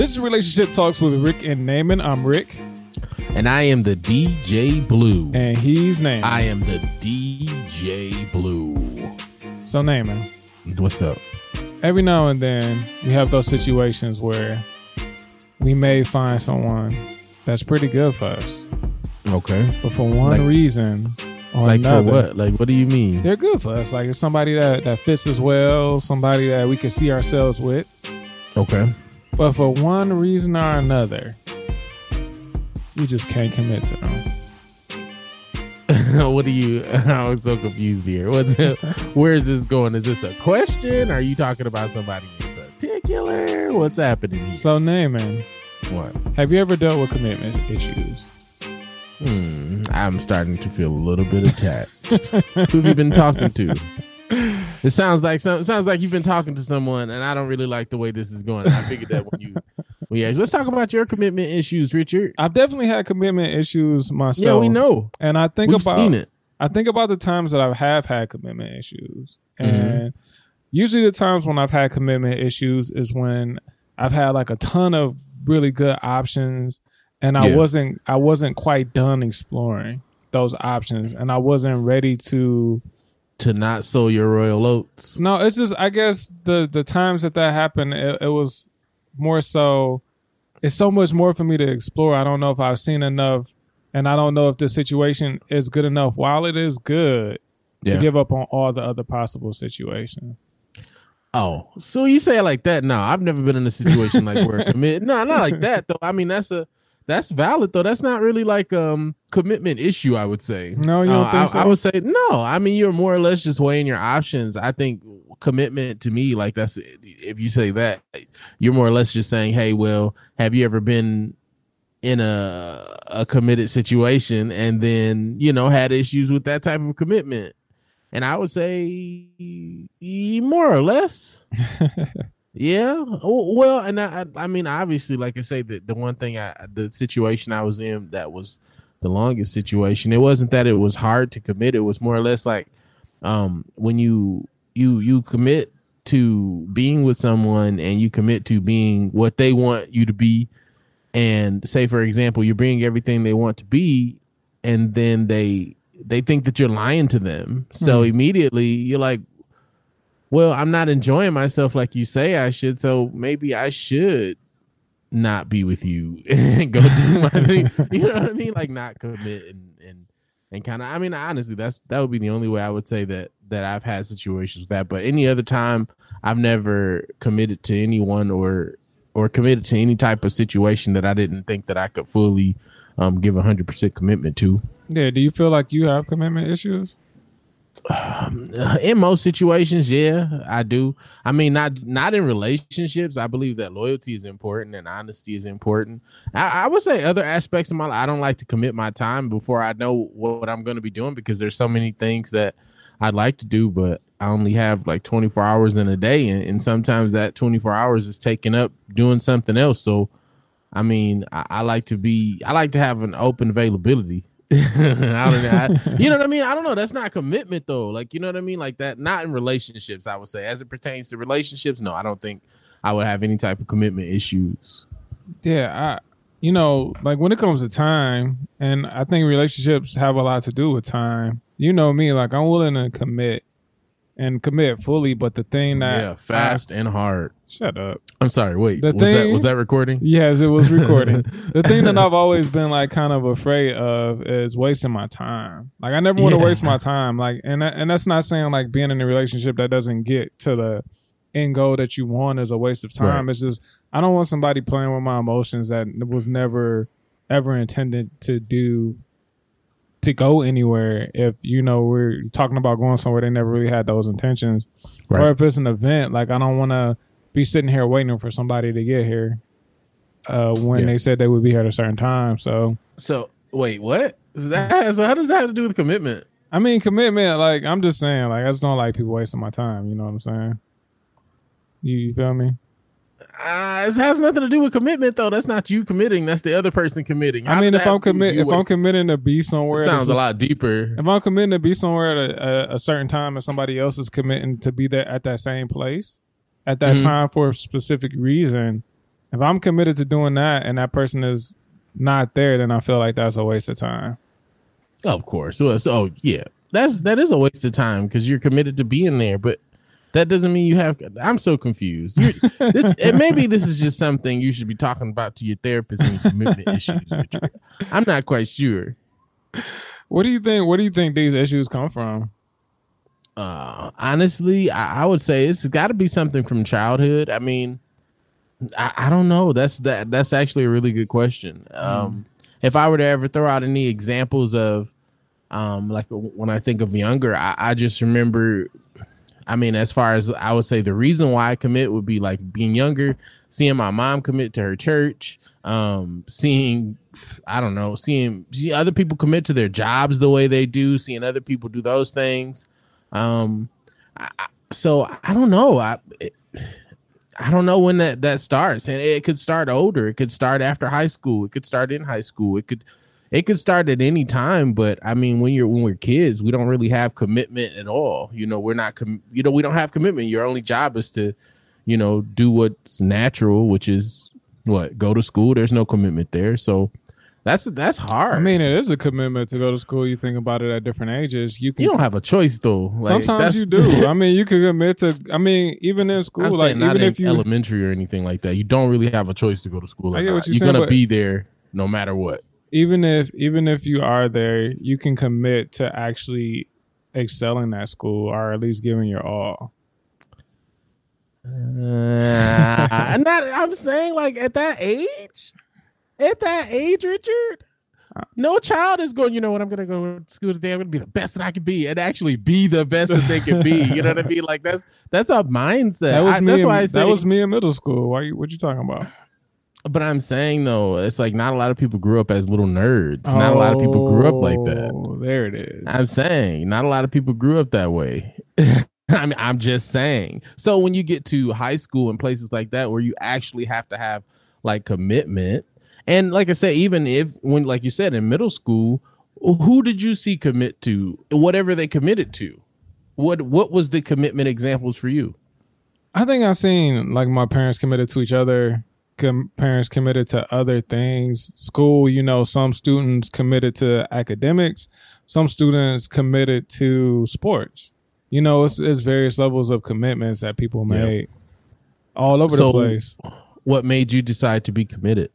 This is Relationship Talks with Rick and Naaman. I'm Rick. And I am the DJ Blue. And he's Naaman. I am the DJ Blue. So, Naaman. What's up? Every now and then, we have those situations where we may find someone that's pretty good for us. Okay. But for one like, reason or like another, for what? Like, what do you mean? They're good for us. Like, it's somebody that, that fits us well, somebody that we can see ourselves with. Okay. But for one reason or another, we just can't commit to them. what are you? I was so confused here. What's it, where is this going? Is this a question? Are you talking about somebody in particular? What's happening? Here? So, Naaman, what? Have you ever dealt with commitment issues? Hmm, I'm starting to feel a little bit attached. Who have you been talking to? It sounds like some, sounds like you've been talking to someone, and I don't really like the way this is going. I figured that when you, when you let's talk about your commitment issues, Richard. I've definitely had commitment issues myself. Yeah, we know, and I think We've about seen it. I think about the times that I have had commitment issues, Mm-hmm. and usually the times when I've had commitment issues is when I've had like a ton of really good options, and I Yeah. wasn't I wasn't quite done exploring those options, and I wasn't ready to. To not sow your royal oats. No, it's just I guess the the times that that happened, it, it was more so. It's so much more for me to explore. I don't know if I've seen enough, and I don't know if the situation is good enough. While it is good Yeah. to give up on all the other possible situations. Oh, so you say it like that? No, I've never been in a situation like where commit. No, not like that though. I mean, that's a that's valid though. That's not really like um commitment issue. I would say. No, you don't Uh, think I, so? I would say no. I mean, you're more or less just weighing your options. I think commitment to me, like that's if you say that, you're more or less just saying, hey, well, have you ever been in a a committed situation and then you know had issues with that type of commitment? And I would say more or less. Yeah. Well, and I, I mean, obviously, like I say, the, the one thing I, the situation I was in that was the longest situation. It wasn't that it was hard to commit. It was more or less like, um, when you you you commit to being with someone and you commit to being what they want you to be, and say for example, you're being everything they want to be, and then they they think that you're lying to them. So immediately you're like, well, I'm not enjoying myself like you say I should, so maybe I should not be with you and go do my thing. You know what I mean? Like not commit and and and kind of. I mean, honestly, that's that would be the only way I would say that that I've had situations with that. But any other time, I've never committed to anyone or or committed to any type of situation that I didn't think that I could fully um, give hundred percent commitment to. Yeah. Do you feel like you have commitment issues? In most situations yeah i do. I mean not not in relationships. I believe that loyalty is important and honesty is important. I, I would say other aspects of my life i don't like to commit my time before i know what, i'm going to be doing because there's so many things that i'd like to do but i only have like 24 hours in a day and, and sometimes that 24 hours is taken up doing something else. So i mean I, I like to be i like to have an open availability I don't know. I- you know what I mean? I don't know. That's not commitment though. Like, you know what I mean? Like that, not in relationships, I would say. As it pertains to relationships, no, I don't think I would have any type of commitment issues. Yeah. I. You know, like when it comes to time, and I think relationships have a lot to do with time. You know me, like I'm willing to commit and commit fully, but the thing that yeah, fast and hard. Shut up. I'm sorry. Wait, The was that was that recording? Yes, it was recording. the thing that I've always been like kind of afraid of is wasting my time. Like I never want to Yeah. waste my time. Like and that, and that's not saying like being in a relationship that doesn't get to the end goal that you want is a waste of time. Right. It's just I don't want somebody playing with my emotions that was never ever intended to do to go anywhere if you know we're talking about going somewhere they never really had those intentions or if it's an event like i don't want to be sitting here waiting for somebody to get here uh when Yeah. they said they would be here at a certain time so So wait, what? Is that so how does that have to do with commitment? i mean commitment like i'm just saying like i just don't like people wasting my time you know what i'm saying you, you feel me Uh, it has nothing to do with commitment though. That's not you committing. That's the other person committing. i mean if i'm have to do with commit if i'm committing to be somewhere It sounds a lot deeper. if i'm committing to be somewhere at a, a, a certain time and somebody else is committing to be there at that same place at that Mhm. time for a specific reason If I'm committed to doing that and that person is not there, then I feel like that's a waste of time. Of course. So, so yeah, that's that is a waste of time because you're committed to being there, but that doesn't mean you have. I'm so confused. This, and maybe this is just something you should be talking about to your therapist and commitment issues. I'm not quite sure. What do you think? What do you think these issues come from? Uh, honestly, I, I would say it's got to be something from childhood. I mean, I, I, don't know. That's that. That's actually a really good question. Um, mm. If I were to ever throw out any examples of, um, like when I think of younger, I, I just remember I mean, as far as I would say, the reason why I commit would be like being younger, seeing my mom commit to her church, um, seeing, I don't know, seeing, seeing other people commit to their jobs the way they do, seeing other people do those things. Um, I, so I don't know. I, it, I don't know when that that starts, and it could start older. It could start after high school. It could start in high school. It could it could start at any time but i mean when you're when we're kids we don't really have commitment at all you know we're not com- you know we don't have commitment your only job is to you know do what's natural which is what go to school there's no commitment there so that's that's hard. I mean, it is a commitment to go to school. You think about it at different ages. You can. You don't have a choice though. Like, sometimes you do. I mean, you could commit to. I mean, even in school, I'm like even if you elementary or anything like that, you don't really have a choice to go to school. I get what you're, you're saying, gonna be there no matter what even if even if you are there, you can commit to actually excelling at school or at least giving your all. Uh, not, I'm saying like at that age, at that age, Richard, uh. no child is going. You know what? I'm gonna go to school today. I'm gonna be the best that I can be, and actually be the best that they can be. You know what I mean? Like that's that's a mindset. That was I, me. That's in, why I say that was me in middle school. Why? you, What you talking about? But I'm saying though, it's like not a lot of people grew up as little nerds. Oh, not a lot of people grew up like that. Oh, there it is. I'm saying not a lot of people grew up that way. I mean, I'm just saying. So when you get to high school and places like that where you actually have to have like commitment, and like I said, even if when like you said in middle school, who did you see commit to whatever they committed to? What what was the commitment examples for you? I think I've seen like my parents committed to each other com- parents committed to other things. School, you know, some students committed to academics, some students committed to sports. You know, it's, it's various levels of commitments that people made yeah. all over so the place. What made you decide to be committed?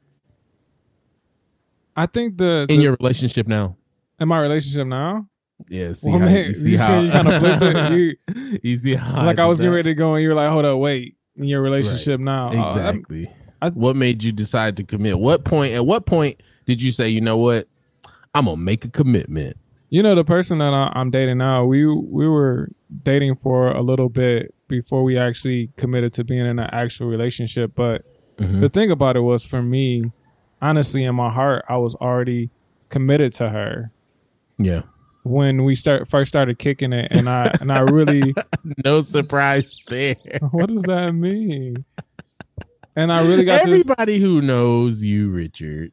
I think the, the in your relationship now. In my relationship now. Yeah, see well, how, man, you see you how you kind of flipped it. You, you see how like I, was getting ready to go, and you were like, "Hold up, wait." In your relationship right. now, exactly. Uh, I, what made you decide to commit? What point? At what point did you say, you know what, I'm gonna make a commitment? You know, the person that I, I'm dating now, we we were dating for a little bit before we actually committed to being in an actual relationship. But mm-hmm. the thing about it was, for me, honestly, in my heart, I was already committed to her. Yeah. When we start first started kicking it, and I and I really no surprise there. What does that mean? And I really got everybody who knows you, Richard.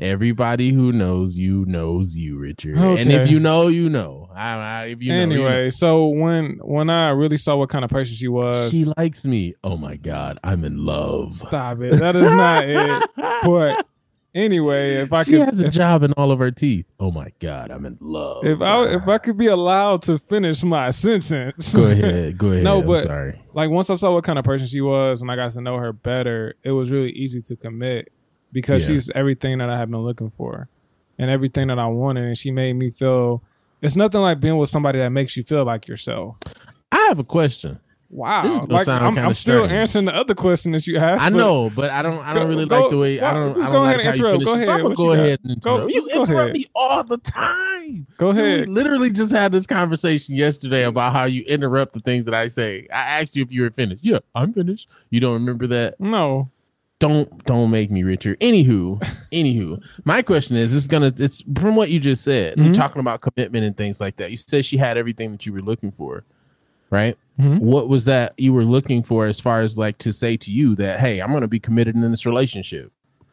Everybody who knows you knows you, Richard. Okay. And if you know, you know. I, I, if you anyway, know, you know. so when when I really saw what kind of person she was, she likes me. Oh my god, I'm in love. Stop it. That is not it. But Anyway, if I could she could, has a if, job in all of her teeth. Oh my god, I'm in love. If I if I could be allowed to finish my sentence, go ahead, go ahead. no, but I'm sorry. Like once I saw what kind of person she was and I got to know her better, it was really easy to commit because yeah. she's everything that I have been looking for and everything that I wanted, and she made me feel. It's nothing like being with somebody that makes you feel like yourself. I have a question. Wow, this is like, I'm, I'm still answering the other question that you asked. I know, but I don't. I don't really go, like the way. I don't. Just I don't go like ahead and interrupt. Go ahead. So go ahead and interrupt. Go, you interrupt ahead. me all the time. Go ahead. We literally just had this conversation yesterday about how you interrupt the things that I say. I asked you if you were finished. Yeah, I'm finished. You don't remember that? No. Don't don't make me Richard. Anywho, anywho, my question is: It's gonna. It's from what you just said. Mm-hmm. You're talking about commitment and things like that. You said she had everything that you were looking for right? Mm-hmm. What was that you were looking for as far as like to say to you that, hey, I'm going to be committed in this relationship?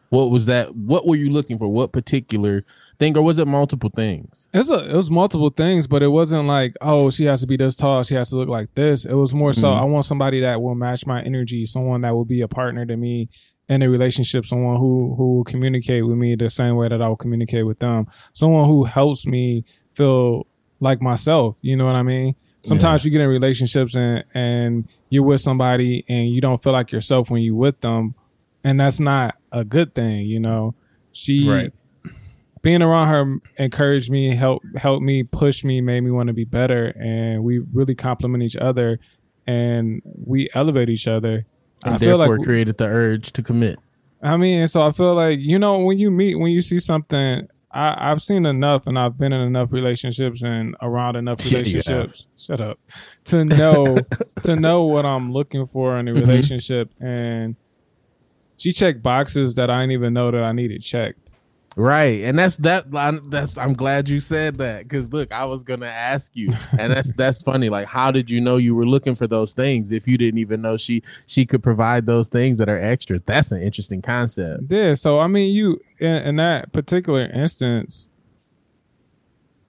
What was that? What were you looking for? What particular thing, or was it multiple things? It's a, it was multiple things, but it wasn't like, oh, she has to be this tall, she has to look like this. It was more so, mm-hmm. I want somebody that will match my energy, someone that will be a partner to me in a relationship, someone who who will communicate with me the same way that I will communicate with them, someone who helps me feel like myself. You know what I mean? Sometimes you get in relationships and and you're with somebody and you don't feel like yourself when you with them, and that's not a good thing. You know, she Right. being around her encouraged me, helped helped me, push me, made me want to be better, and we really complement each other, and we elevate each other. And I feel therefore like created the urge to commit. I mean, so I feel like you know when you meet, when you see something. I, I've seen enough, and I've been in enough relationships and around enough Yeah, relationships. Shut up. To know to know what I'm looking for in a Mhm. relationship, and she checked boxes that I didn't even know that I needed checked. Right. And that's that that's I'm glad you said that cuz look, I was going to ask you. And that's that's funny like how did you know you were looking for those things if you didn't even know she she could provide those things that are extra? That's an interesting concept. Yeah, so I mean, you in, in that particular instance,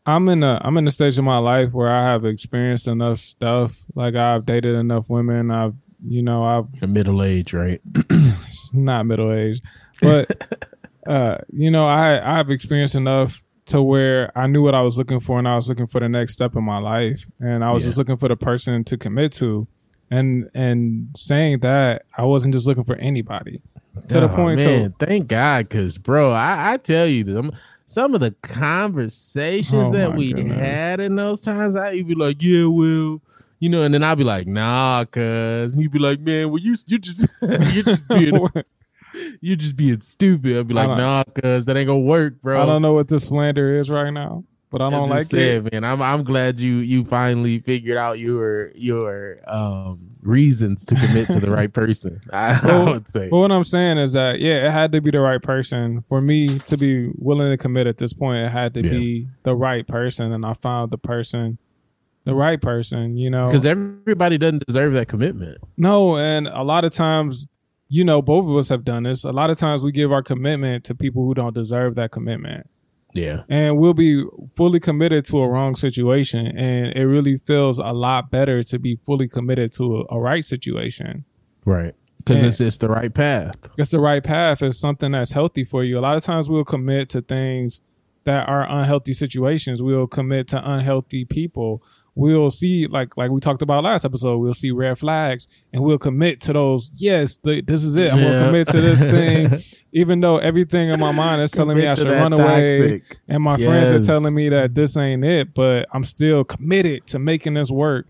I'm in a I'm in a stage of my life where I have experienced enough stuff. Like I've dated enough women. I've you know I've Middle age, right? not middle age, but uh, you know I I've experienced enough to where I knew what I was looking for, and I was looking for the next step in my life, and I was Yeah. just looking for the person to commit to. And and saying that, I wasn't just looking for anybody. To the Oh, point, man, thank God cuz bro, I I tell you them some of the conversations Oh, that we goodness. had in those times, I'd be like, yeah, well, you know, and then I'd be like, nah, cuz, and you'd be like, man, well, you you just you just being to you just being stupid. I'd be like, nah, cuz that ain't gonna work, bro. I don't know what this slander is right now, but I don't like it. man. I'm I'm glad you you finally figured out your your um reasons to commit to the right person. I, I Well, would say. But what I'm saying is that yeah, it had to be the right person for me to be willing to commit at this point. It had to Yeah. be the right person, and I found the person, the right person. You know, Because everybody doesn't deserve that commitment. no, and a lot of times, you know, both of us have done this. A lot of times, we give our commitment to people who don't deserve that commitment. Yeah. and we'll be fully committed to a wrong situation and it really feels a lot better to be fully committed to a, a right situation Right. Because it's it's the right path. it's the right path is something that's healthy for you a lot of times we'll commit to things that are unhealthy situations we'll commit to unhealthy people we'll see like like we talked about last episode we'll see red flags and we'll commit to those yes th- this is it i'm Yeah. gonna commit to this thing even though everything in my mind is telling me i should run away toxic. and my friends are telling me that this ain't it, but I'm still committed to making this work.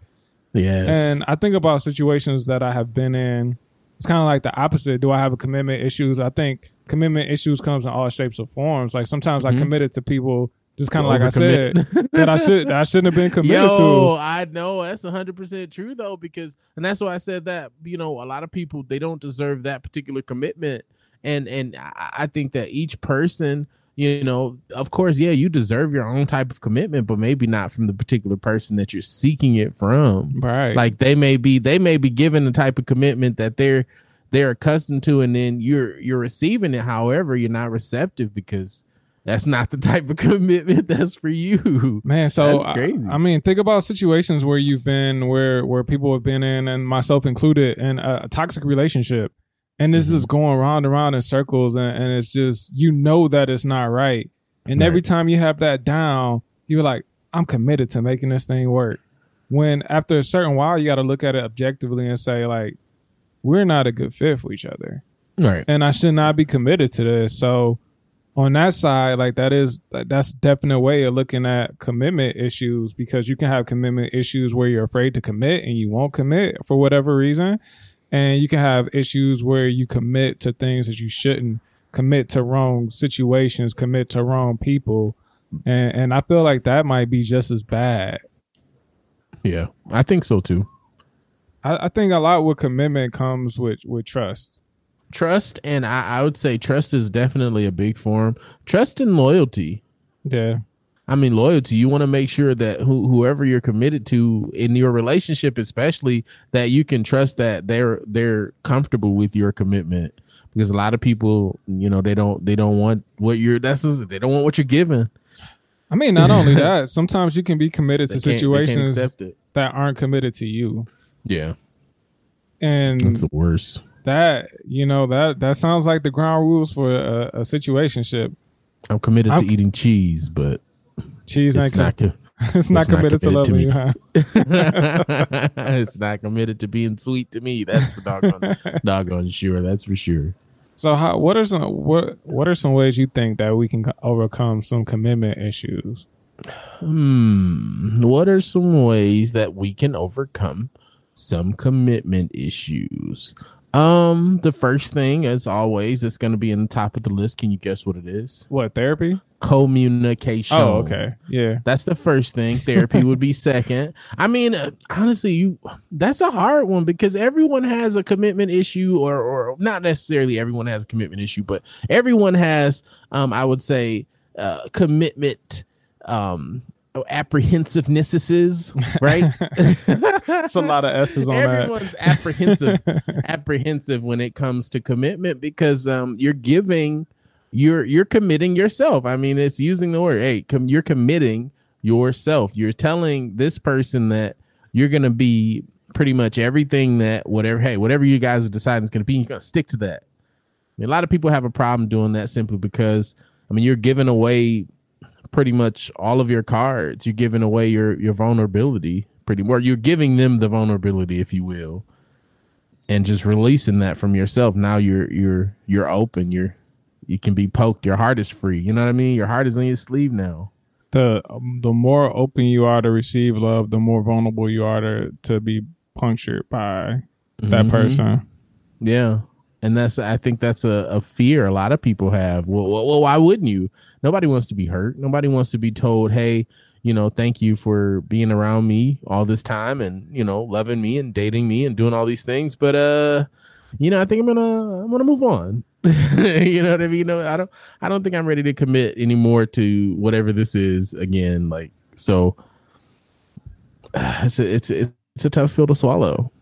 Yes. And I think about situations that I have been in. It's kind of like the opposite. Do I have a commitment issues? I think commitment issues comes in all shapes or forms. Like sometimes I Mhm. committed to people just kind of like I said that I should that I shouldn't have been committed to. Yo, to. I know that's hundred percent true though, because and that's why I said that you know a lot of people they don't deserve that particular commitment, and and I, I think that each person, you know, of course, yeah, you deserve your own type of commitment, but maybe not from the particular person that you're seeking it from. Right. Like they may be they may be given the type of commitment that they're they're accustomed to, and then you're you're receiving it. However, you're not receptive because that's not the type of commitment that's for you. Man, so That's I- crazy. I, mean, think about situations where you've been, where where people have been in, and myself included, in a, a toxic relationship, and this Mhm. is going round and round in circles, and, and it's just you know that it's not right, and Right. every time you have that down, you're like, I'm committed to making this thing work. When after a certain while, you got to look at it objectively and say, like, we're not a good fit for each other Right. and I should not be committed to this. So on that side, like that is that's definite way of looking at commitment issues because you can have commitment issues where you're afraid to commit and you won't commit for whatever reason. And you can have issues where you commit to things that you shouldn't commit to wrong situations, commit to wrong people. And and I feel like that might be just as bad. Yeah, I think so too. I, I think a lot with commitment comes with with trust. Trust and I, I would say trust is definitely a big form. Trust and loyalty. Yeah. I mean, loyalty. You want to make sure that who, whoever you're committed to in your relationship, especially, that you can trust that they're they're comfortable with your commitment. Because a lot of people, you know, they don't they don't want what you're. That's they don't want what you're giving. I mean, not only that, sometimes you can be committed to can't, they can't situations that aren't committed to you. Yeah, And that's the worst. That you know that that sounds like the ground rules for a, a situationship. I'm committed I'm- to eating cheese, but Cheese ain't it's not. com- co- it's not it's not committed to committed to loving me. you, huh? it's not committed to being sweet to me. That's for doggone, doggone sure. That's for sure. So, how, what are some what what are some ways you think that we can overcome some commitment issues? Hmm. What are some ways that we can overcome some commitment issues? Um, the first thing, as always, it's going to be in the top of the list. Can you guess what it is? What therapy? Communication. Oh, okay, yeah. That's the first thing. Therapy would be second. I mean, uh, honestly, you that's a hard one because everyone has a commitment issue, or or not necessarily everyone has a commitment issue, but everyone has, um, I would say, uh, commitment, um, apprehensivenesses, right? It's a lot of S's on that. Everyone's apprehensive, apprehensive when it comes to commitment because um, you're giving, you're you're committing yourself. I mean, it's using the word. Hey, com- you're committing yourself. You're telling this person that you're gonna be pretty much everything that whatever. Hey, whatever you guys are deciding is gonna be, you're gonna stick to that. I mean, a lot of people have a problem doing that simply because I mean, you're giving away pretty much all of your cards. You're giving away your your vulnerability, pretty more. You're giving them the vulnerability, if you will, and just releasing that from yourself. Now you're you're you're open. You're you can be poked. Your heart is free. You know what I mean? Your heart is on your sleeve now. the um, the more open you are to receive love, the more vulnerable you are to to be punctured by that Mhm. person. Yeah. And that's I think that's a, a fear a lot of people have. Well, well, why wouldn't you? Nobody wants to be hurt. Nobody wants to be told, "Hey, you know, thank you for being around me all this time and you know, loving me and dating me and doing all these things." But uh, you know, I think I'm gonna I'm gonna move on. you know what I mean? You know, I don't I don't think I'm ready to commit anymore to whatever this is again. Like so, it's a, it's a, it's a tough pill to swallow.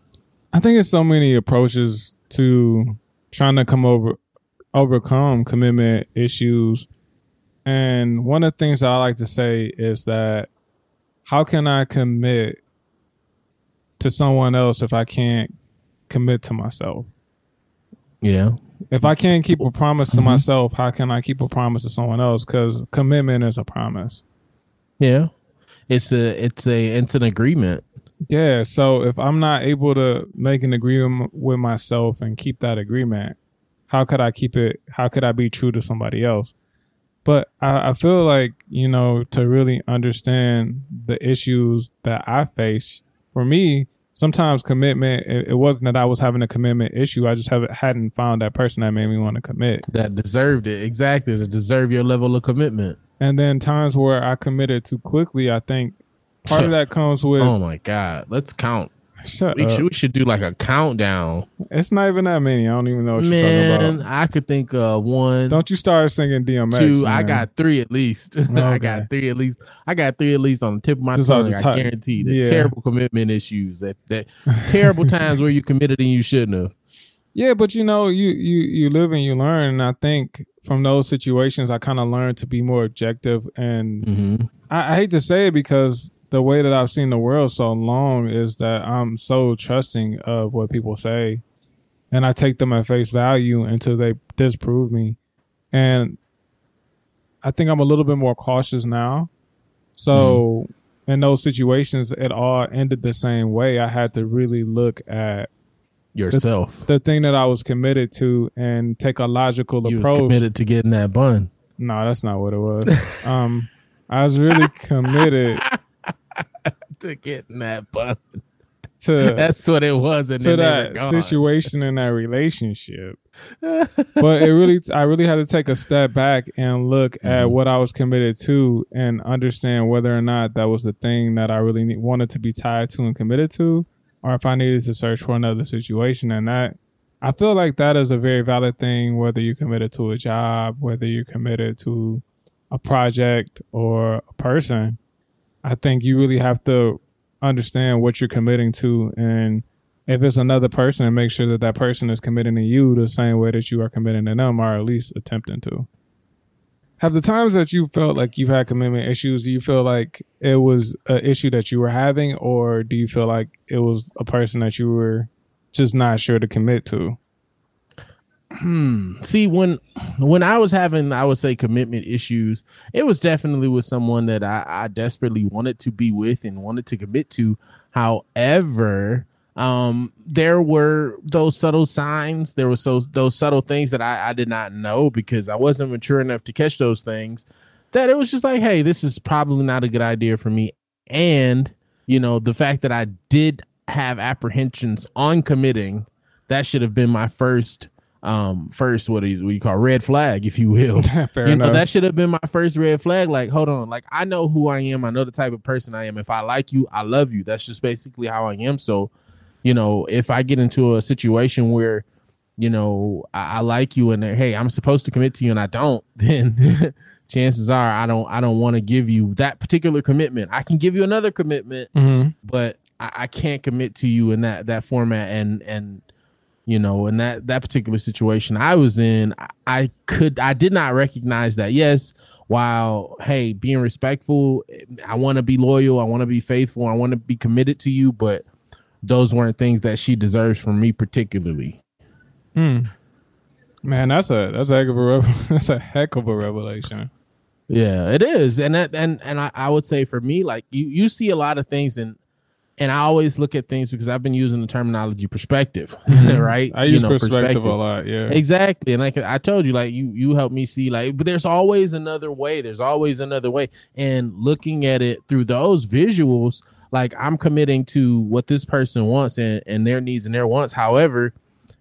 I think it's so many approaches to trying to come over overcome commitment issues. And one of the things that I like to say is that how can I commit to someone else if I can't commit to myself? Yeah. If I can't keep a promise to Mhm. myself, how can I keep a promise to someone else? Because commitment is a promise. Yeah. It's a it's a it's an agreement. Yeah. So if I'm not able to make an agreement with myself and keep that agreement, how could I keep it? How could I be true to somebody else? But I, I feel like, you know, to really understand the issues that I face, for me, sometimes commitment, it, it wasn't that I was having a commitment issue. I just haven't hadn't found that person that made me want to commit. that deserved it exactly to deserve your level of commitment. And then times where I committed too quickly, I think part of that comes with Oh my god, let's count. shut We up. should, we should do like a countdown. It's not even that many. I don't even know what you're talking Man, about. I could think of one, Don't you start singing DMX. two. I got three at least. I got three at least. I got three at least on the tip of my Just tongue. the I guarantee that Yeah. terrible commitment issues. That that terrible times where you committed and you shouldn't have. Yeah, but you know, you you you live and you learn. And I think from those situations, I kind of learned to be more objective. And Mm-hmm. I, I hate to say it because the way that I've seen the world so long is that I'm so trusting of what people say, and I take them at face value until they disprove me. And I think I'm a little bit more cautious now. So in those situations, it all ended the same way. I had to really look at Yourself. the thing that I was committed to and take a logical you approach. committed to getting that bun. No, that's not what it was. um, I was really committed To getting that bun. to That's what it was. And to then they were that situation in that relationship. but it really, I really had to take a step back and look at Mhm. what I was committed to and understand whether or not that was the thing that I really need, wanted to be tied to and committed to, or if I needed to search for another situation. And that, I feel like that is a very valid thing, whether you're committed to a job, whether you're committed to a project or a person. I think you really have to understand what you're committing to. And if it's another person make sure that that person is committing to you the same way that you are committing to them or at least attempting to. Have the times that you felt like you've had commitment issues do you feel like it was an issue that you were having or do you feel like it was a person that you were just not sure to commit to hmm, see when when I was having I would say commitment issues, it was definitely with someone that I, I desperately wanted to be with and wanted to commit to. However, um, there were those subtle signs, there were so those subtle things that I, I did not know because I wasn't mature enough to catch those things. That it was just like, hey, this is probably not a good idea for me. And you know, the fact that I did have apprehensions on committing, that should have been my first um first what is what you call red flag if you will. Fair you enough. know that should have been my first red flag. Like hold on. Like i know who i am. I know the type of person i am. If i like you i love you. That's just basically how i am. So you know if i get into a situation where you know i, I like you and hey i'm supposed to commit to you and i don't then chances are i don't i don't want to give you that particular commitment. I can give you another commitment Mhm. but I, I can't commit to you in that that format. And and you know in that that particular situation i was in I, I could i did not recognize that yes while hey being respectful i want to be loyal i want to be faithful i want to be committed to you but those weren't things that she deserves from me particularly Hmm. Man, that's a that's a heck of a that's a heck of a revelation. Yeah, it is, and that and and I, I would say for me, like you you see a lot of things, and and I always look at things because I've been using the terminology perspective, mm-hmm. right? I You use know, perspective, a lot. Yeah. Exactly, and like I told you, like you you helped me see, like, but there's always another way. There's always another way, and looking at it through those visuals, like I'm committing to what this person wants and and their needs and their wants. However,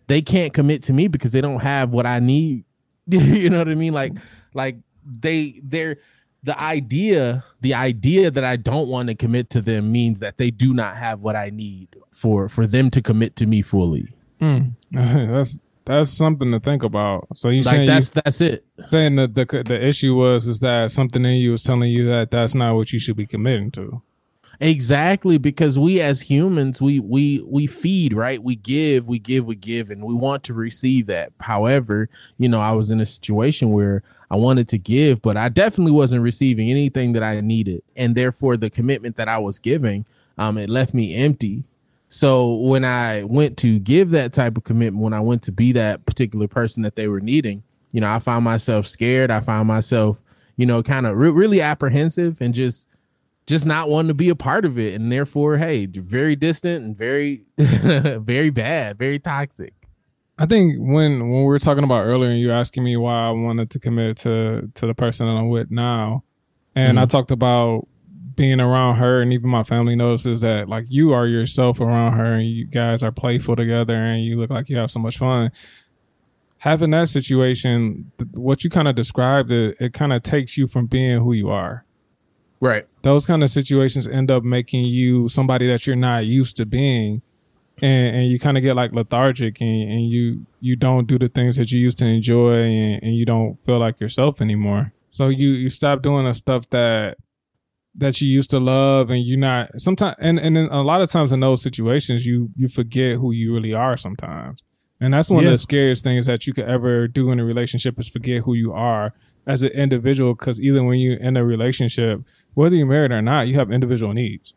they can't commit to me because they don't have what I need. you know what I mean? Like like they they're the idea the idea that I don't want to commit to them means that they do not have what I need for for them to commit to me fully. Hmm. that's that's something to think about. So you Like saying that's that's it. saying that the the issue was is that something in you was telling you that that's not what you should be committing to. Exactly, because we as humans, we we we feed, right? We give, we give, we give, and we want to receive that. However, you know, I was in a situation where I wanted to give, but I definitely wasn't receiving anything that I needed, and therefore the commitment that I was giving, um, it left me empty. So when I went to give that type of commitment, when I went to be that particular person that they were needing, you know, I found myself scared. I found myself, you know, kind of re- really apprehensive and just just not wanting to be a part of it and therefore hey very distant and very very bad very toxic I think when when we were talking about earlier, and you asking me why I wanted to commit to to the person that I'm with now, and I mm-hmm. talked about being around her, and even my family notices that like you are yourself around her, and you guys are playful together, and you look like you have so much fun. Having that situation, what you kind of described, it, it kind of takes you from being who you are. Right. Those kind of situations end up making you somebody that you're not used to being. And, and you kind of get like lethargic and, and you you don't do the things that you used to enjoy and, and you don't feel like yourself anymore. So you you stop doing the stuff that that you used to love and you're not sometimes and and then a lot of times in those situations you you forget who you really are sometimes. And that's one Yeah. of the scariest things that you could ever do in a relationship is forget who you are as an individual because even when you're in a relationship whether you're married or not you have individual needs.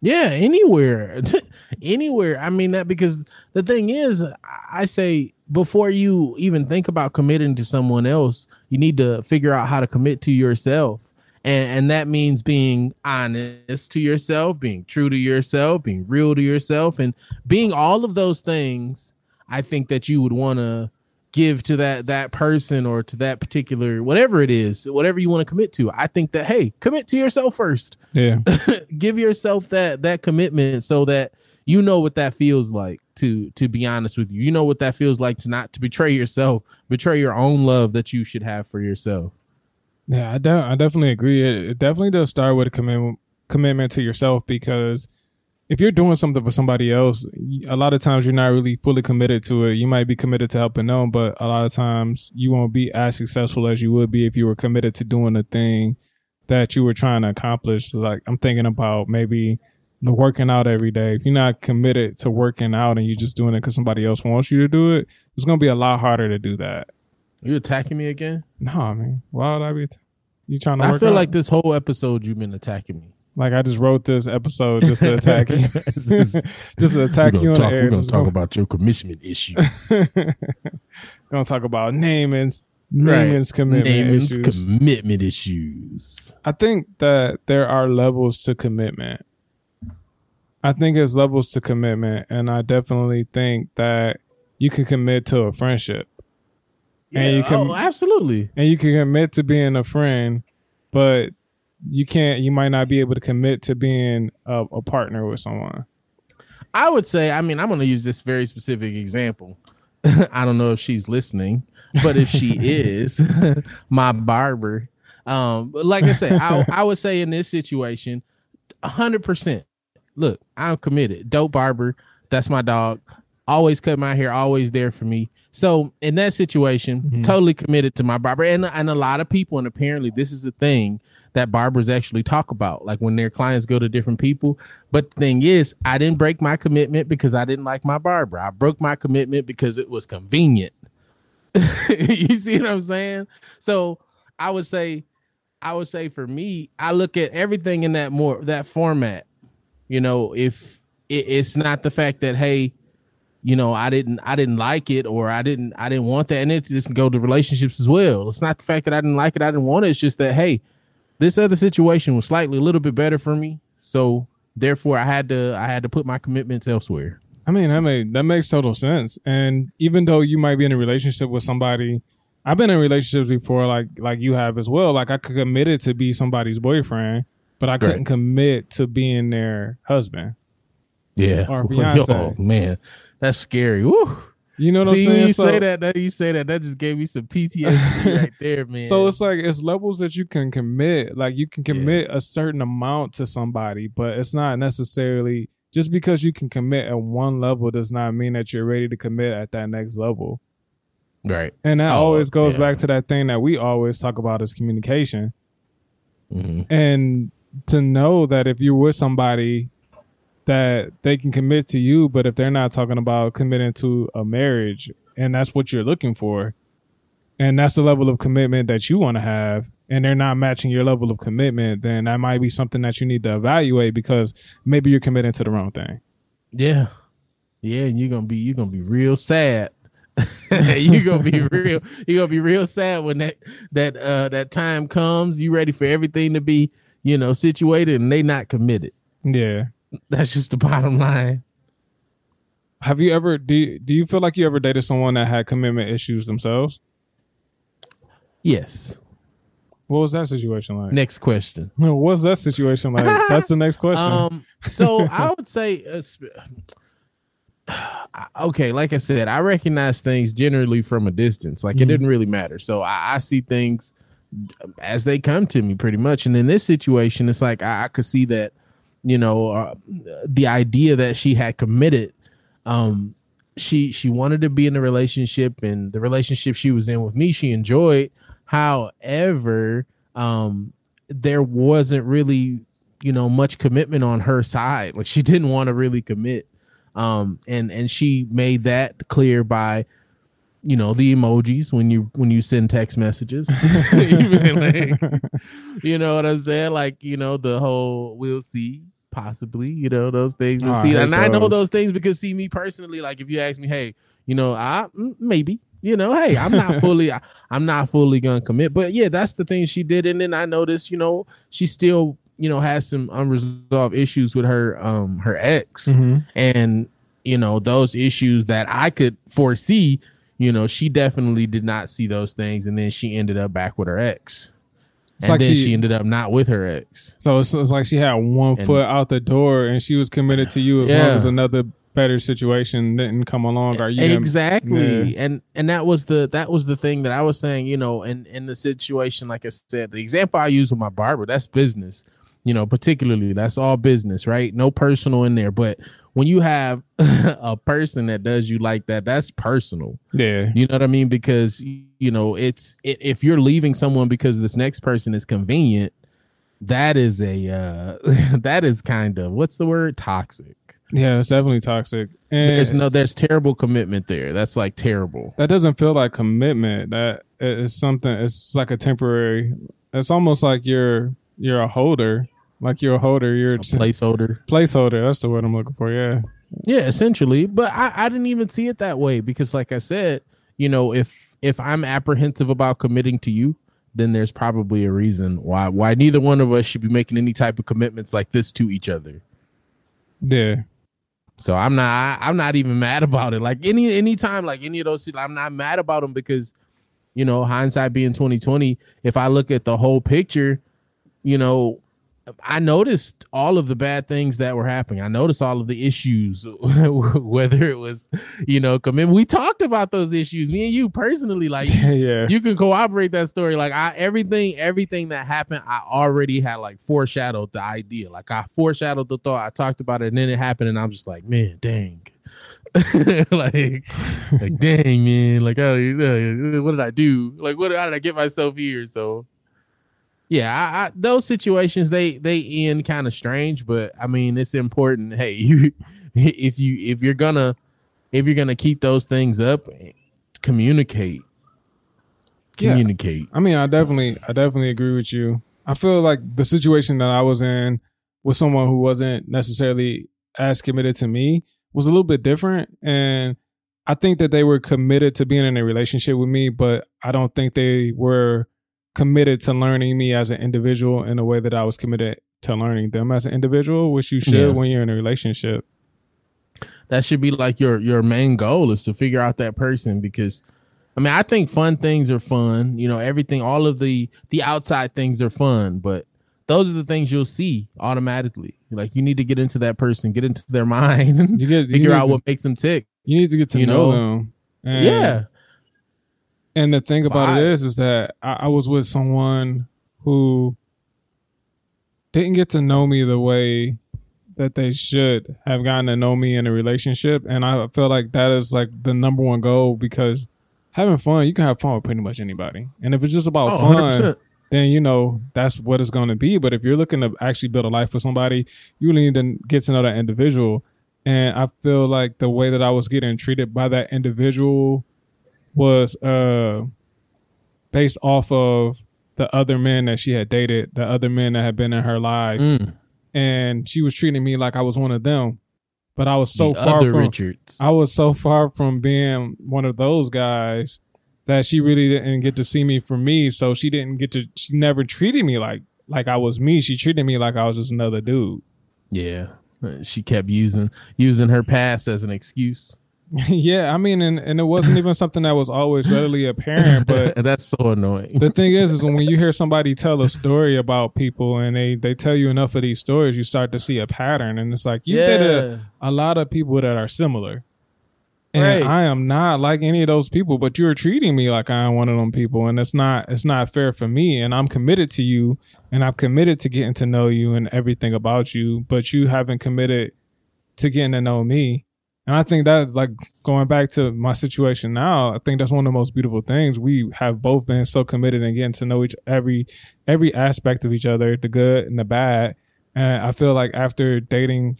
Yeah anywhere. Anywhere. I mean that because the thing is I- say before you even think about committing to someone else you need to figure out how to commit to yourself. And and that means being honest to yourself being true to yourself being real to yourself and being all of those things i think that you would want to give to that that person or to that particular whatever it is whatever you want to commit to. I think that hey commit to yourself first. Yeah. Give yourself that that commitment so that you know what that feels like to to be honest with you. You know what that feels like to not to betray yourself betray your own love that you should have for yourself. Yeah, I, de- I definitely agree. It, it definitely does start with a commitment commitment to yourself because if you're doing something for somebody else, a lot of times you're not really fully committed to it. You might be committed to helping them, but a lot of times you won't be as successful as you would be if you were committed to doing the thing that you were trying to accomplish. So, like I'm thinking about maybe the working out every day. If you're not committed to working out and you're just doing it because somebody else wants you to do it, it's gonna be a lot harder to do that. you attacking me again No, I mean, why would I be? T- you trying to i work feel out? like this whole episode you've been attacking me Like I just wrote this episode just to attack you, just to attack you on talk, the air. We're gonna Just talk go- about your commitment issue. gonna talk about Naaman's, Naaman's, commitment Naaman's issues. commitment issues. I think that there are levels to commitment. I think it's levels to commitment, and I definitely think that you can commit to a friendship, And you can- oh, absolutely. and you can commit to being a friend, but you can't. You might not be able to commit to being a, a partner with someone. I would say, I mean, I'm going to use this very specific example. I don't know if she's listening, but if she is, my barber. Um, but like I said, I, I would say in this situation, 100%. Look, I'm committed. Dope barber. That's my dog. Always cut my hair, always there for me. So in that situation, Mhm. totally committed to my barber. And, and a lot of people, and apparently this is a thing that barbers actually talk about, like when their clients go to different people. But the thing is, I didn't break my commitment because I didn't like my barber. I broke my commitment because it was convenient. you see what I'm saying? So I would say, I would say for me, I look at everything in that more that format. You know, if it, it's not the fact that hey, you know, I didn't I didn't like it or I didn't I didn't want that, and it just can go to relationships as well. It's not the fact that I didn't like it, I didn't want it. It's just that hey, this other situation was slightly a little bit better for me, so therefore I had to I had to put my commitments elsewhere. I mean, that make that makes total sense. And even though you might be in a relationship with somebody, I've been in relationships before, like like you have as well. Like I could committed to be somebody's boyfriend, but I couldn't Right. commit to being their husband. Yeah, Or Beyonce. oh man, that's scary. Woo. You know what See, I'm saying? you So- say that, that you say that, that just gave me some PTSD right there, man. So it's like it's levels that you can commit. Like you can commit a certain amount to somebody, but it's not necessarily just because you can commit at one level does not mean that you're ready to commit at that next level. right. And that Oh, always goes yeah. back to that thing that we always talk about is communication. hmm And to know that if you're with somebody that they can commit to you, but if they're not talking about committing to a marriage and that's what you're looking for, and that's the level of commitment that you want to have, and they're not matching your level of commitment, then that might be something that you need to evaluate because maybe you're committing to the wrong thing. Yeah, yeah, and you're gonna be you're gonna be real sad. you're gonna be real. You're gonna be real sad when that that uh that time comes. You ready for everything to be you know situated, and they not committed. Yeah. That's just the bottom line. Have you ever do you, do you feel like you ever dated someone that had commitment issues themselves? Yes. What was that situation like? Next question. What's that situation like? That's the next question. Um, so I would say, uh, okay, like I said, I recognize things generally from a distance. Like it Mhm. didn't really matter. So I, I see things as they come to me, pretty much. And in this situation, it's like I, I could see that, you know, uh, the idea that she had committed. Um, she she wanted to be in a relationship, and the relationship she was in with me, she enjoyed. However, um, there wasn't really you know much commitment on her side like she didn't want to really commit um and and she made that clear by you know the emojis when you when you send text messages like, you know what i'm saying like you know the whole we'll see possibly you know those things we'll Oh, see hate and i know those. those things because see me personally like if you ask me hey you know i mm, maybe you know hey i'm not fully I, i'm not fully gonna commit. But yeah that's the thing she did. And then i noticed you know she still you know has some unresolved issues with her um her ex. Mhm. and you know those issues that i could foresee you know she definitely did not see those things. And then she ended up back with her ex It's and like then she- she, ended up not with her ex So it's, it's like she had one And- foot out the door and she was committed to you as long as another better situation didn't come along. Are you exactly Yeah. and and that was the that was the thing that i was saying you know in in the situation like i said the example i use with my barber that's business you know particularly that's all business right? No personal in there but when you have a person that does you like that that's personal. Yeah. you know what i mean? Because you know it's it, if you're leaving someone because this next person is convenient that is a uh that is kind of what's the word? Toxic. Yeah, it's definitely toxic. And there's no there's terrible commitment there. That's like terrible. That doesn't feel like commitment. That is something it's like a temporary it's almost like you're you're a holder Like you're a holder, you're a placeholder. Placeholder. That's the word I'm looking for. Yeah. Yeah, essentially. But I, I didn't even see it that way because, like I said, you know, if if I'm apprehensive about committing to you, then there's probably a reason why why neither one of us should be making any type of commitments like this to each other. Yeah. So I'm not I'm not even mad about it. Like any any time like any of those I'm not mad about them because you know, hindsight being 2020, if I look at the whole picture, you know, I noticed all of the bad things that were happening. I noticed all of the issues, whether it was, you know, commit. We talked about those issues, me and you personally. Like, yeah, you can corroborate that story. Like, I everything, everything that happened, I already had like foreshadowed the idea. Like, I foreshadowed the thought. I talked about it, and then it happened, and I'm just like, man, dang. like, like, dang, man. Like, oh, what did I do? Like, what? How did I get myself here? So, yeah, I, I, those situations they they end kind of strange, but I mean it's important. Hey, you if you if you're gonna if you're gonna keep those things up, communicate. Communicate. Yeah. I mean, I definitely I definitely agree with you. I feel like the situation that I was in with someone who wasn't necessarily as committed to me was a little bit different and I think that they were committed to being in a relationship with me, but I don't think they were committed to learning me as an individual in a way that I was committed to learning them as an individual, which you should yeah. when you're in a relationship. That should be like your your main goal is to figure out that person because I mean, I think fun things are fun. You know, everything all of the the outside things are fun, but those are the things you'll see automatically. Like you need to get into that person, get into their mind, you get, you figure out to, what makes them tick. You need to get to you know, know them. And yeah. And the thing about it is, is that I, I was with someone who didn't get to know me the way that they should have gotten to know me in a relationship. And I feel like that is like the number one goal because having fun, you can have fun with pretty much anybody. And if it's just about oh, fun, 100%. then you know that's what it's going to be. But if you're looking to actually build a life with somebody, you really need to get to know that individual. And I feel like the way that I was getting treated by that individual was uh based off of the other men that she had dated, the other men that had been in her life. Mm. And she was treating me like I was one of them. But I was so the far from Richards. I was so far from being one of those guys that she really didn't get to see me for me. So she didn't get to she never treated me like like I was me. She treated me like I was just another dude. Yeah. She kept using using her past as an excuse. Yeah, I mean, and, and it wasn't even something that was always readily apparent. But that's so annoying. the thing is, is when you hear somebody tell a story about people and they they tell you enough of these stories, you start to see a pattern, and it's like you yeah. did a, lot of people that are similar. And right. I am not like any of those people, but you're treating me like I am one of them people, and it's not it's not fair for me. And I'm committed to you, and I've committed to getting to know you and everything about you, but you haven't committed to getting to know me and I think that like going back to my situation now, I think that's one of the most beautiful things. We have both been so committed and getting to know each every every aspect of each other, the good and the bad. And I feel like after dating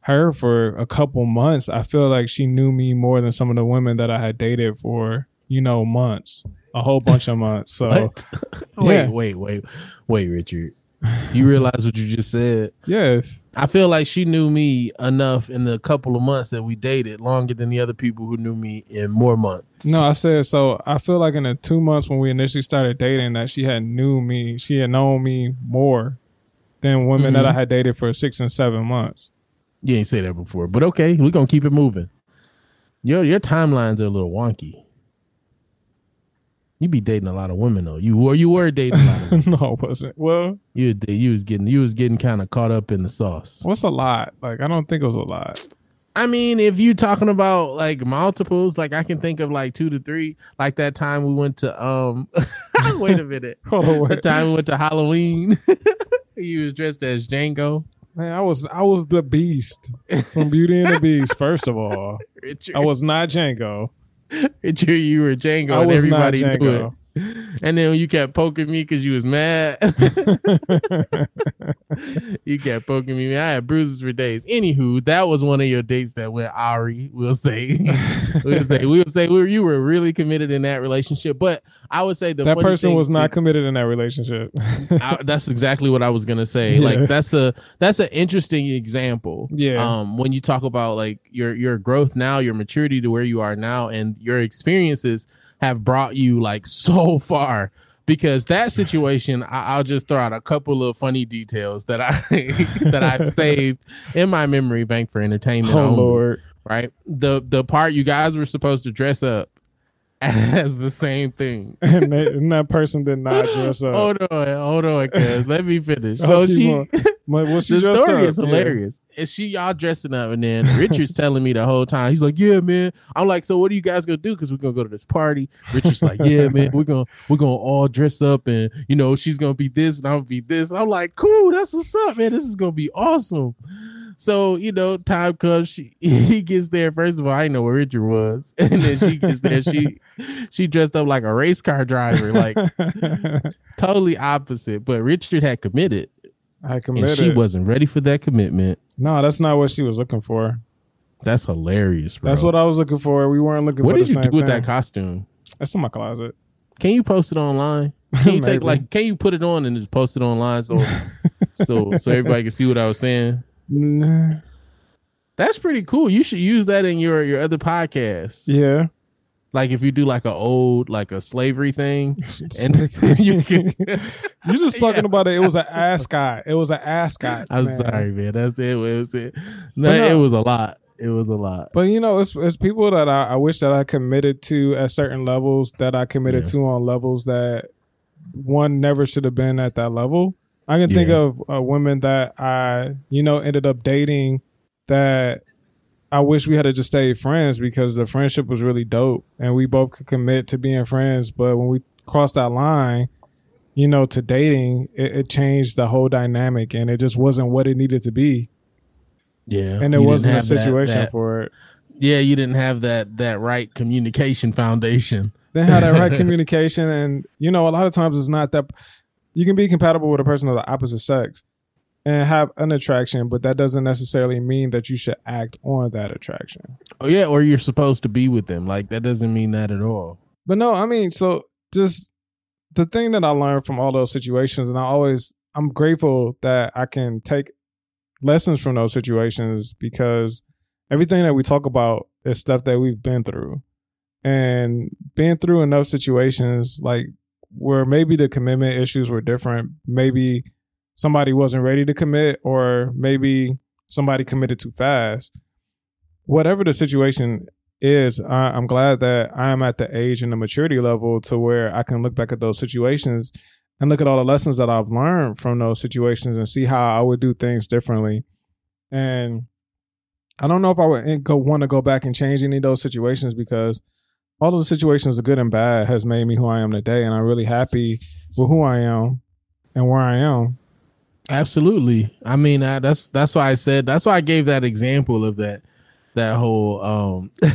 her for a couple months, I feel like she knew me more than some of the women that I had dated for, you know, months. A whole bunch of months. So wait, yeah. wait, wait, wait, Richard. You realize what you just said? Yes. I feel like she knew me enough in the couple of months that we dated, longer than the other people who knew me in more months. No, I said so. I feel like in the two months when we initially started dating, that she had knew me, she had known me more than women mm-hmm. that I had dated for six and seven months. You ain't say that before, but okay, we're gonna keep it moving. Your your timelines are a little wonky. You be dating a lot of women though. You were you were dating a lot of no, I wasn't. Well, you you was getting you was getting kind of caught up in the sauce. What's a lot? Like I don't think it was a lot. I mean, if you talking about like multiples, like I can think of like two to three. Like that time we went to um wait a minute. oh, the time we went to Halloween. he was dressed as Django. Man, I was I was the beast from Beauty and the Beast, first of all. Richard. I was not Django. You, you were Django, I and everybody knew it. And then you kept poking me because you was mad. you kept poking me. I had bruises for days. Anywho, that was one of your dates that went Ari. We'll say, we'll say, we'll say we were, you were really committed in that relationship. But I would say the that person was not is- committed in that relationship. I, that's exactly what I was gonna say. Yeah. Like that's a that's an interesting example. Yeah. Um, when you talk about like your your growth now, your maturity to where you are now, and your experiences have brought you like so far. Because that situation, I, I'll just throw out a couple of funny details that I that I've saved in my memory bank for entertainment. oh only lord. right? The the part you guys were supposed to dress up as the same thing. and, that, and that person did not dress up. Hold on, hold on, cuz let me finish. So she, on. Well, she the story up. is yeah. hilarious. And she y'all dressing up, and then Richard's telling me the whole time. He's like, "Yeah, man." I'm like, "So what are you guys gonna do? Because we're gonna go to this party." Richard's like, "Yeah, man. We're gonna we're gonna all dress up, and you know she's gonna be this, and I'm gonna be this." I'm like, "Cool, that's what's up, man. This is gonna be awesome." So you know, time comes. She he gets there. First of all, I didn't know where Richard was, and then she gets there. She she dressed up like a race car driver, like totally opposite. But Richard had committed, I and committed. she wasn't ready for that commitment. no, that's not what she was looking for. That's hilarious, bro. That's what I was looking for. We weren't looking What did you do with thing. that costume? That's in my closet. Can you post it online? Can you take like can you put it on and just post it online so so so everybody can see what I was saying? Nah. That's pretty cool. You should use that in your your other podcasts. Yeah. Like if you do like a old like a slavery thing and you can You're just talking Yeah. about it. It was an ascot. It was an ascot. I'm man. sorry, man. That's it. It was it. No, no. it was a lot. It was a lot. But you know, it's it's people that I, I wish that I committed to at certain levels that I committed Yeah. to on levels that one never should have been at that level. I can think Yeah. of a woman that I you know ended up dating that I wish we had to just stay friends because the friendship was really dope and we both could commit to being friends. But when we crossed that line, you know, to dating, it, it changed the whole dynamic and it just wasn't what it needed to be. Yeah. And it wasn't a have that- situation that- for it. Yeah, you didn't have that that right communication foundation. They had that right communication, and you know, a lot of times it's not that you can be compatible with a person of the opposite sex and have an attraction, but that doesn't necessarily mean that you should act on that attraction. Oh yeah, or you're supposed to be with them. Like that doesn't mean that at all. But no, I mean, so just the thing that I learned from all those situations, and I always I'm grateful that I can take lessons from those situations because everything that we talk about is stuff that we've been through. And being through enough situations like where maybe the commitment issues were different, maybe somebody wasn't ready to commit or maybe somebody committed too fast. Whatever the situation is I, I'm glad that I am at the age and the maturity level to where I can look back at those situations and look at all the lessons that I've learned from those situations and see how I would do things differently. And I don't know if I would eh, go want to go back and change any of those situations because all of the situations, the good and bad, has made me who I am today, and I'm really happy with who I am and where I am. Absolutely. I mean, I, that's that's why I said that's why I gave that example of that that whole um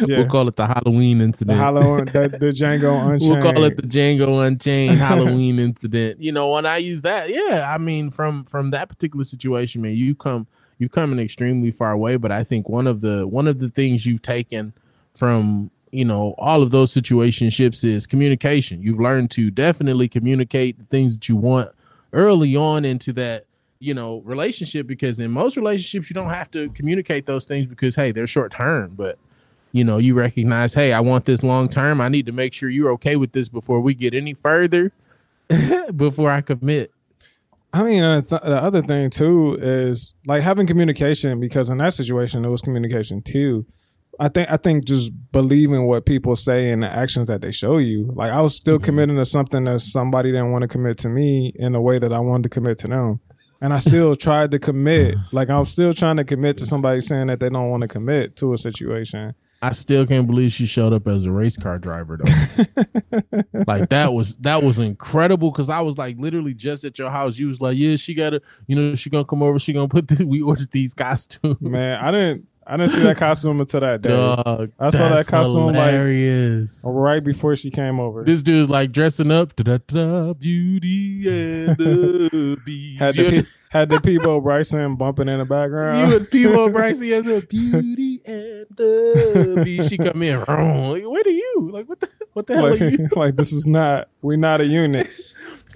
Yeah. we'll call it the Halloween incident. The. Halloween, the, the Django Unchained. we'll call it the Django Unchained Halloween incident. You know, when I use that, yeah, I mean, from from that particular situation, man, you come you come an extremely far way. But I think one of the one of the things you've taken from you know all of those situationships is communication. You've learned to definitely communicate the things that you want early on into that you know relationship because in most relationships you don't have to communicate those things because hey they're short term but you know you recognize hey i want this long term i need to make sure you're okay with this before we get any further before i commit I mean, uh, th- the other thing too is like having communication because in that situation it was communication too. I think I think just believing what people say and the actions that they show you. Like I was still Mhm. committing to something that somebody didn't want to commit to me in the way that I wanted to commit to them, and I still tried to commit. Like I'm still trying to commit to somebody saying that they don't want to commit to a situation. i still can't believe she showed up as a race car driver though like that was that was incredible because i was like literally just at your house you was like yeah she gotta you know she gonna come over she gonna put this we ordered these costumes Man, I didn't. I didn't see that costume until that day. Dog, I saw that costume, like, hilarious. Right before she came over. This dude's like dressing up. Da-da-da, beauty and the beast. had the pe- had the Peabo Bryson bumping in the background. He was People Bryson as a beauty and the beast. She come in. wrong. Like, what are you? Like what the what the hell like, are you? like this is not we're not a unit.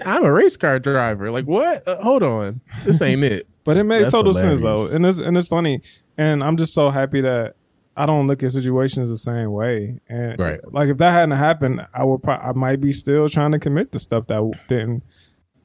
I'm a race car driver. Like what? Uh, hold on. This ain't it. But it made That's total sense though, and it's and it's funny, and I'm just so happy that I don't look at situations the same way. And Right. like if that hadn't happened, I would pro- I might be still trying to commit to stuff that didn't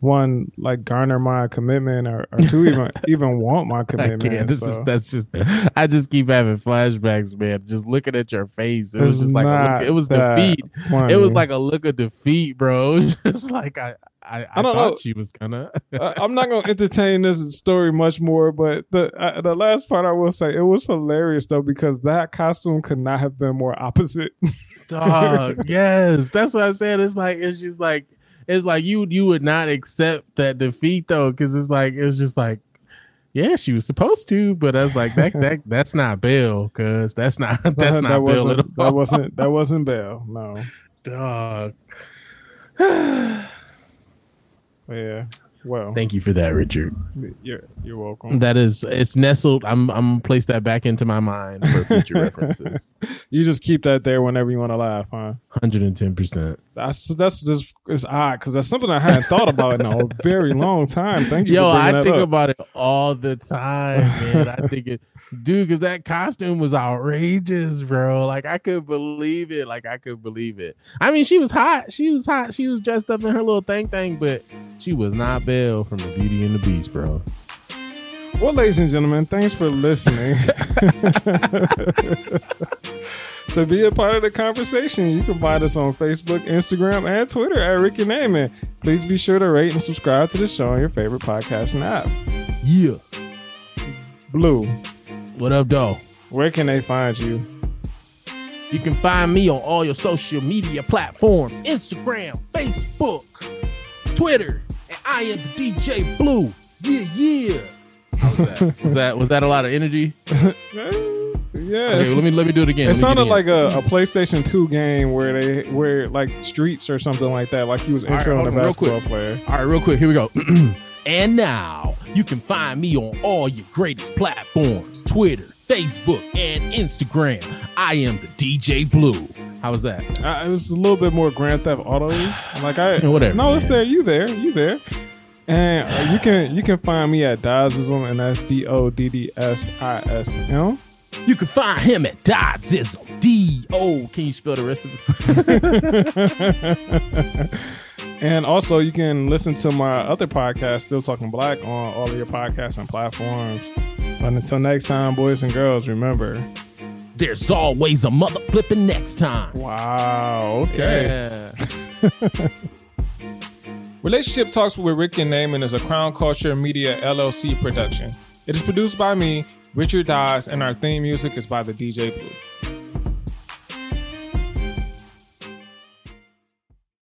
one like garner my commitment or, or two even even want my I commitment. can't. This is that's just. I just keep having flashbacks, man. Just looking at your face, it was just like a look, it was defeat. funny. It was like a look of defeat, bro. It was just like I, I, I, I don't thought know. she was gonna. I, I'm not gonna entertain this story much more, but the uh, the last part I will say it was hilarious though because that costume could not have been more opposite. Dog, yes, that's what I said. It's like it's just like it's like you you would not accept that defeat though, because it's like it was just like. Yeah, she was supposed to, but I was like, that that that's not Bill, cause that's not that's that, not that Bill wasn't, at all. That wasn't that wasn't Belle. No. Dog. Yeah. Well, Thank you for that, Richard. you're you're welcome. That is, it's nestled. I'm I'm gonna place that back into my mind for future references. You just keep that there whenever you want to laugh, huh? Hundred and ten percent. That's that's just it's odd because that's something I hadn't thought about in a very long time. Thank you. Yo, I think up. about it all the time, man. I think it, dude, because that costume was outrageous, bro. Like I could believe it. Like I could believe it. I mean, she was hot. She was hot. She was dressed up in her little thing thing, but she was not From the Beauty and the Beast, bro. Well, ladies and gentlemen, thanks for listening. to be a part of the conversation, you can find us on Facebook, Instagram, and Twitter at Rick and Naaman. Please be sure to rate and subscribe to the show on your favorite podcasting app. Yeah. Blue, What up, though? where can they find you? You can find me on all your social media platforms Instagram, Facebook, Twitter, I am the DJ Blue. Yeah, yeah. How's that? was that was that a lot of energy? Eh, Okay, let me let me do it again. it sounded get like a, a PlayStation 2 game where they where like streets or something like that. Like he was right, introing hold a on, real basketball quick. player. All right, real quick, here we go. and now you can find me on all your greatest platforms Twitter, Facebook, and Instagram. I am the DJ Blue. How was that? Uh, it was a little bit more Grand Theft Auto. Like I, Whatever, No, it's there. You there? You there? And uh, you can you can find me at Doddsism, and that's D O D D S I S M. You can find him at Doddsism. D O. Can you spell the rest of it? And also, you can listen to my other podcast, Still Talking Black, on all of your podcasting platforms. But until next time, boys and girls, remember. There's always a mother flipping next time. Wow. Okay. Yeah. Relationship Talks with Rick and Naaman is a Crown Culture Media LLC production. It is produced by me, Richard Dodds, and our theme music is by the DJ Blue.